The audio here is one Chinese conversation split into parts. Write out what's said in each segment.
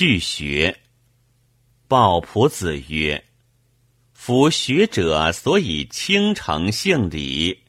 续学。鲍朴子曰：“夫学者所以倾城性理，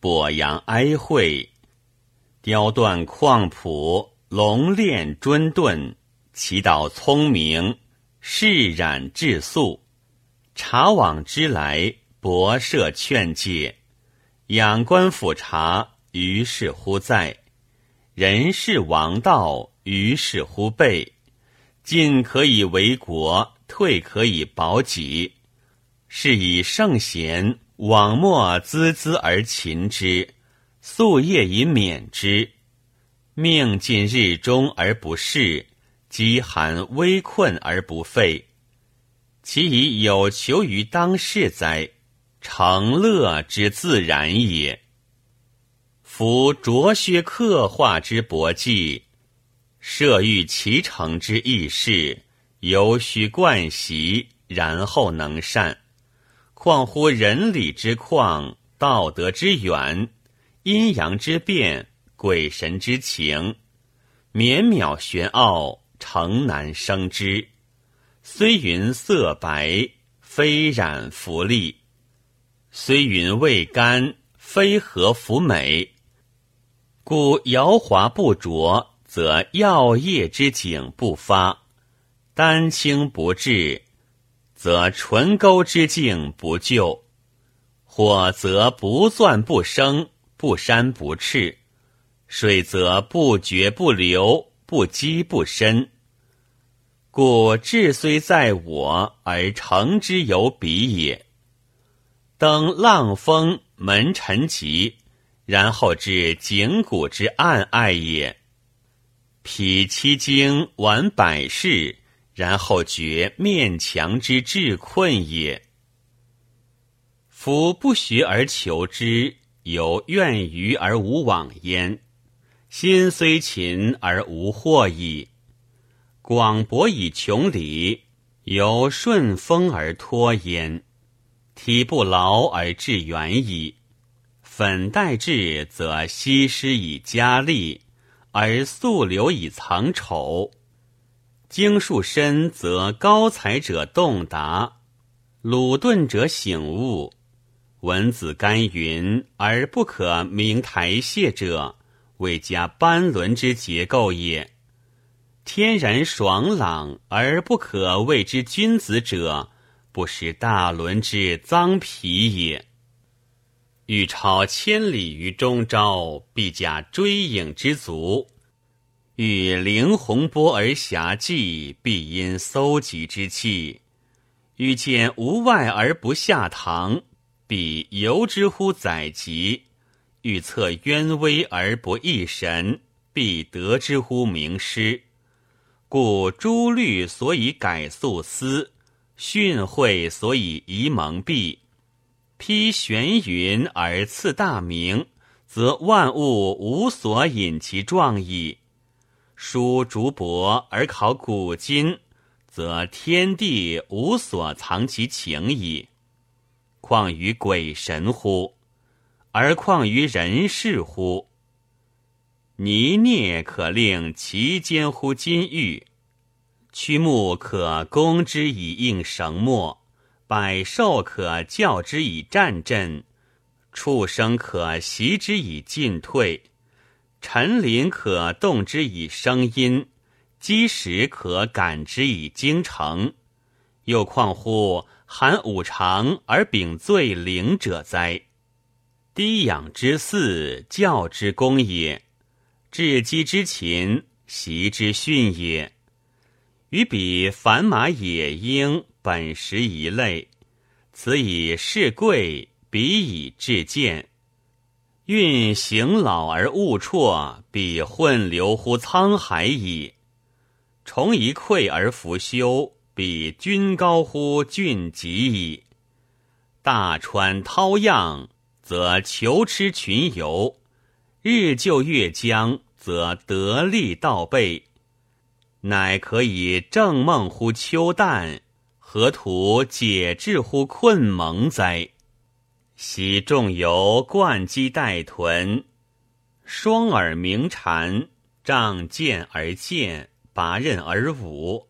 博扬哀惠，雕锻旷朴，龙练颛钝，祈祷聪明，释染质素，察往之来，博涉劝诫，仰观俯察，于是乎在。”人事王道，于是乎备；进可以为国，退可以保己。是以圣贤往莫孜孜而勤之，夙夜以勉之。命尽日中而不逝，饥寒危困而不废。其以有求于当世哉？成乐之自然也。夫卓削刻画之博技，设欲其成之易事，犹须惯习，然后能善。况乎人理之旷，道德之远，阴阳之变，鬼神之情，绵渺玄奥，诚难生之。虽云色白，非染浮丽；虽云味甘，非和服美。故瑶华不着，则药液之景不发；丹青不至，则唇沟之境不就；火则不钻不生，不山不赤；水则不绝不流，不积不深。故志虽在我，而成之有彼也。登浪峰，门沉极。然后至景谷之暗爱也，披七经，完百事，然后觉面墙之至困也。夫不学而求之，有怨于而无往焉；心虽勤而无获矣。广博以穷理，由顺风而脱焉；体不劳而致远矣。粉黛质，则稀施以加丽，而素流以藏丑；经术深，则高才者洞达，鲁钝者醒悟。文子甘云而不可名台榭者，未加班轮之结构也；天然爽朗而不可谓之君子者，不识大伦之脏皮也。欲超千里于中朝，必加追影之足；欲凌洪波而遐济，必因搜集之气；欲见无外而不下堂，必由之乎载籍；欲测渊微而不易神，必得之乎名师。故诸律所以改素思，训诲所以移蒙蔽。披玄云而赐大名，则万物无所引其状矣；书竹帛而考古今，则天地无所藏其情矣。况于鬼神乎？而况于人事乎？泥孽可令其间乎金玉，曲木可攻之以应绳墨。百兽可教之以战阵，畜生可习之以进退，陈林可动之以声音，积石可感之以精诚。又况乎含五常而秉最灵者哉？低养之祀，教之功也；治机之勤，习之训也。与彼凡马野鹰。本实一类，此以事贵，彼以治贱。运行老而物辍，彼混流乎沧海矣。虫一溃而弗休，彼君高乎峻极矣。大川涛漾，则求吃群游；日就月将，则得利倒背。乃可以正梦乎秋旦。何图解志乎困蒙哉？昔仲由贯机待豚，双耳鸣蝉，仗剑而剑，拔刃而舞，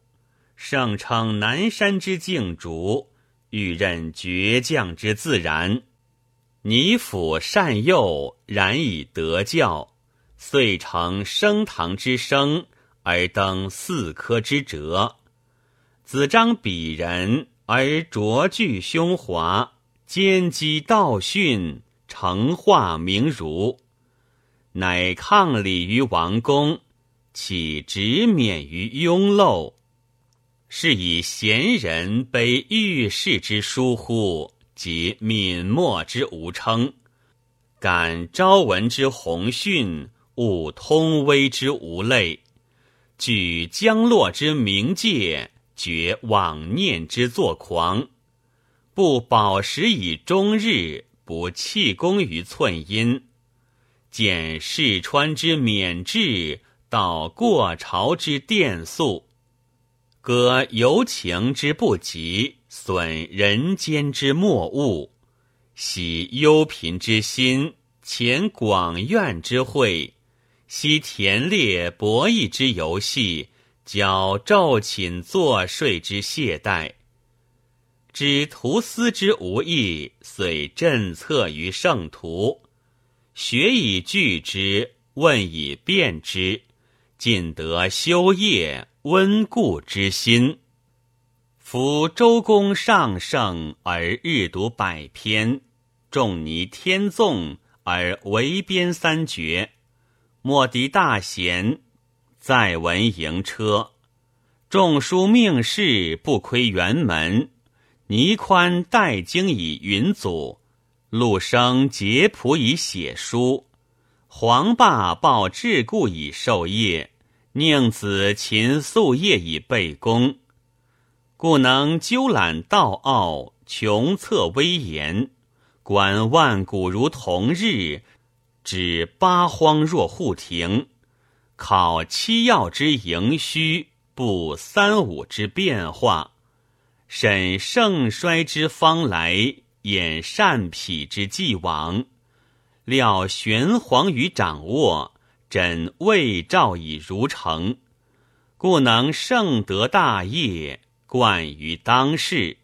盛称南山之静竹，欲任倔强之自然。拟辅善诱，然以德教，遂成升堂之声，而登四科之哲。子张鄙人，而卓具胸华，兼积道训，成化名儒。乃抗礼于王公，岂直免于庸陋？是以贤人悲遇事之疏忽，及泯没之无称，感昭闻之宏训，悟通微之无类，举将落之冥界，绝妄念之作狂，不饱食以终日，不弃功于寸阴。见世川之免志，到过朝之殿肃，割游情之不及，损人间之莫物，喜忧贫之心，潜广怨之慧，惜田猎博弈之游戏，教昼寝作睡之懈怠，知图思之无益，遂震策于圣途。学以具之，问以辨之，尽得修业温故之心。夫周公上圣而日读百篇，仲尼天纵而为编三绝，莫敌大贤在闻迎车，仲书命事不窥辕门，倪宽代经以云祖。陆生结谱以写书，黄霸报桎梏以授业，宁子勤夙夜以备功，故能究览道奥，穷测威严，观万古如同日，指八荒若户庭，考七曜之盈虚，布三五之变化，审盛衰之方来。演善痞之既往，料玄黄于掌握，枕未兆以如成，故能胜得大业，冠于当世，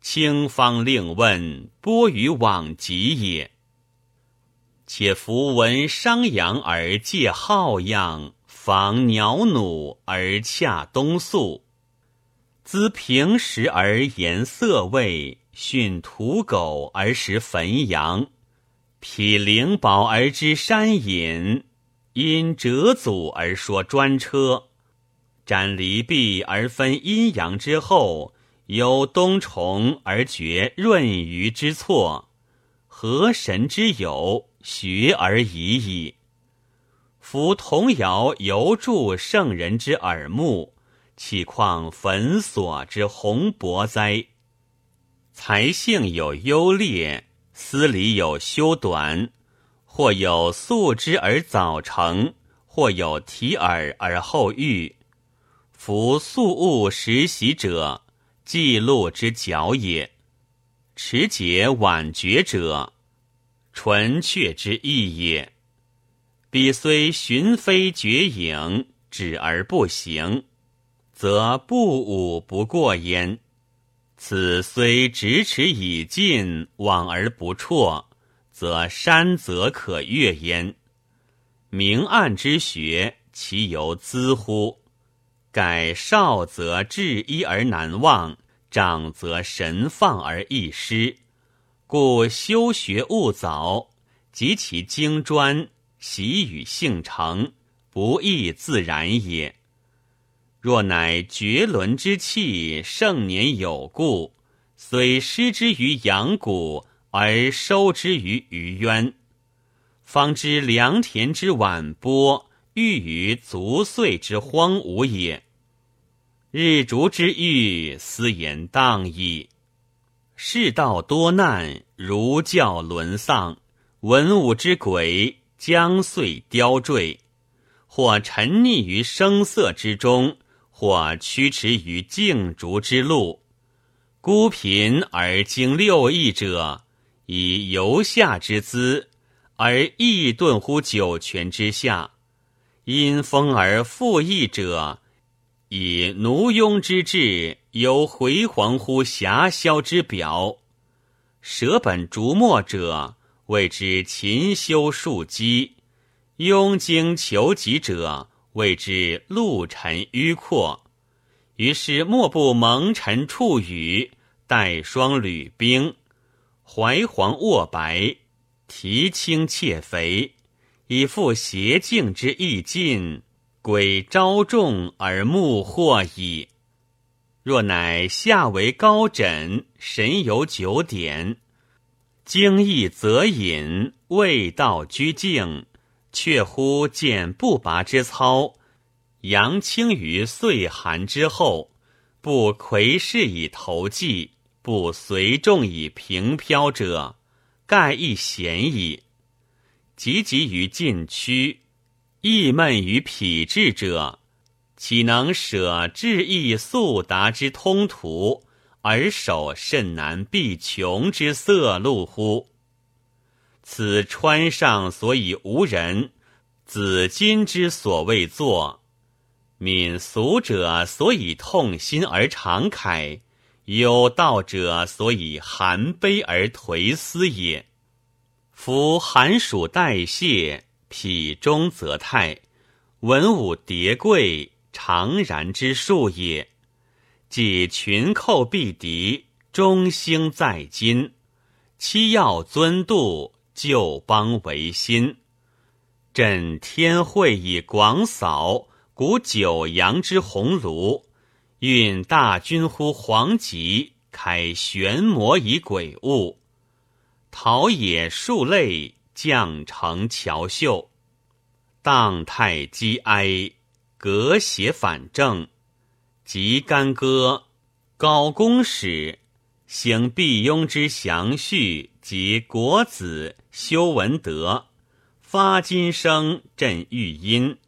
清方令问，播于往极也。且夫闻商阳而借好样，防鸟弩而恰冬宿，资平时而言色味。训土狗而食汾阳，匹灵宝而知山隐，因折祖而说专车，斩离璧而分阴阳之后，有冬虫而觉闰余之错，何神之有学而已矣。夫童谣犹助圣人之耳目，岂况焚所之宏博哉？才性有优劣，思理有修短，或有素之而早成，或有提耳而后喻。夫素物实习者，记录之矫也；持节晚觉者，纯确之意也。彼虽寻飞绝影，止而不行，则不武不过焉。此虽咫尺以近，往而不辍，则山则可越焉。明暗之学，其由兹乎？盖少则志一而难忘，长则神放而易失。故修学务早，及其精专，习与性成，不易自然也。若乃绝伦之气，盛年有故，虽失之于阳谷，而收之于鱼渊，方知良田之晚播，欲于足岁之荒芜也。日逐之欲，斯言当矣。世道多难，儒教沦丧，文武之轨将遂凋坠，或沉溺于声色之中。或驱驰于竞逐之路，孤贫而经六艺者，以游下之姿，而逸顿乎九泉之下；因风而复逸者，以奴庸之志，有回黄乎遐霄之表。舍本逐末者，谓之勤修树基；庸经求己者，谓之陆沉迂阔。于是莫不蒙尘触雨，带霜履冰，怀黄卧白，提青切肥，以复邪境之意尽。鬼昭众而目惑矣。若乃下为高枕，神游九点，精意则隐，未道居静，却乎见不拔之操，扬清于岁寒之后，不魁视以投迹，不随众以平飘者，盖亦贤矣。急急于禁区。郁闷于痞志者，岂能舍志意速达之通途，而守甚难必穷之色路乎？此川上所以无人，子今之所谓作，敏俗者所以痛心而常慨，有道者所以含悲而颓思也。夫寒暑代谢。脾中则泰，文武叠贵，常然之术也。即群寇必敌，中兴在今；七要尊度，旧邦维新。朕天会以广扫，古九阳之鸿庐；运大军乎黄极，开玄魔以鬼物。陶冶数类。将成乔秀，荡太积哀，革邪反正，即干戈，高公使，行毕庸之详序及国子修文德，发金声振玉音，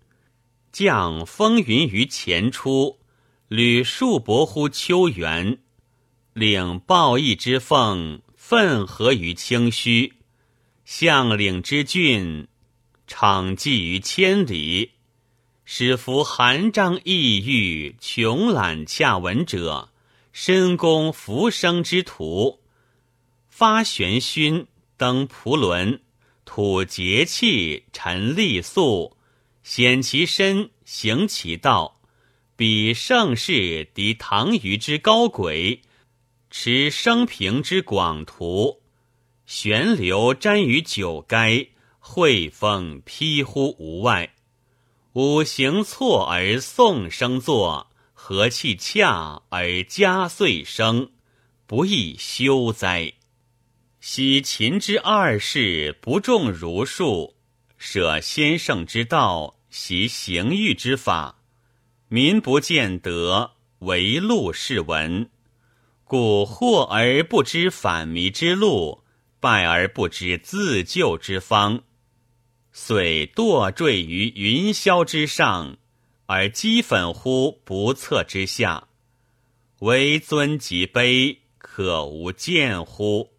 降风云于前出，履树伯乎秋园，领报义之奉，奋合于清虚。相领之郡，场寄于千里；使夫韩章意郁，穷览洽文者，深宫浮生之徒，发玄勋，登蒲轮，吐节气，陈立素，显其身，行其道，比盛世敌唐虞之高轨，持生平之广图。玄流沾于九垓，惠风披乎无外。五行错而宋生作，和气洽而家岁生，不亦休哉？昔秦之二世不重儒术，舍先圣之道，习刑狱之法，民不见德，唯禄是文，故惑而不知反迷之路。败而不知自救之方，遂堕坠于云霄之上，而积粉乎不测之下。为尊极卑，可无见乎？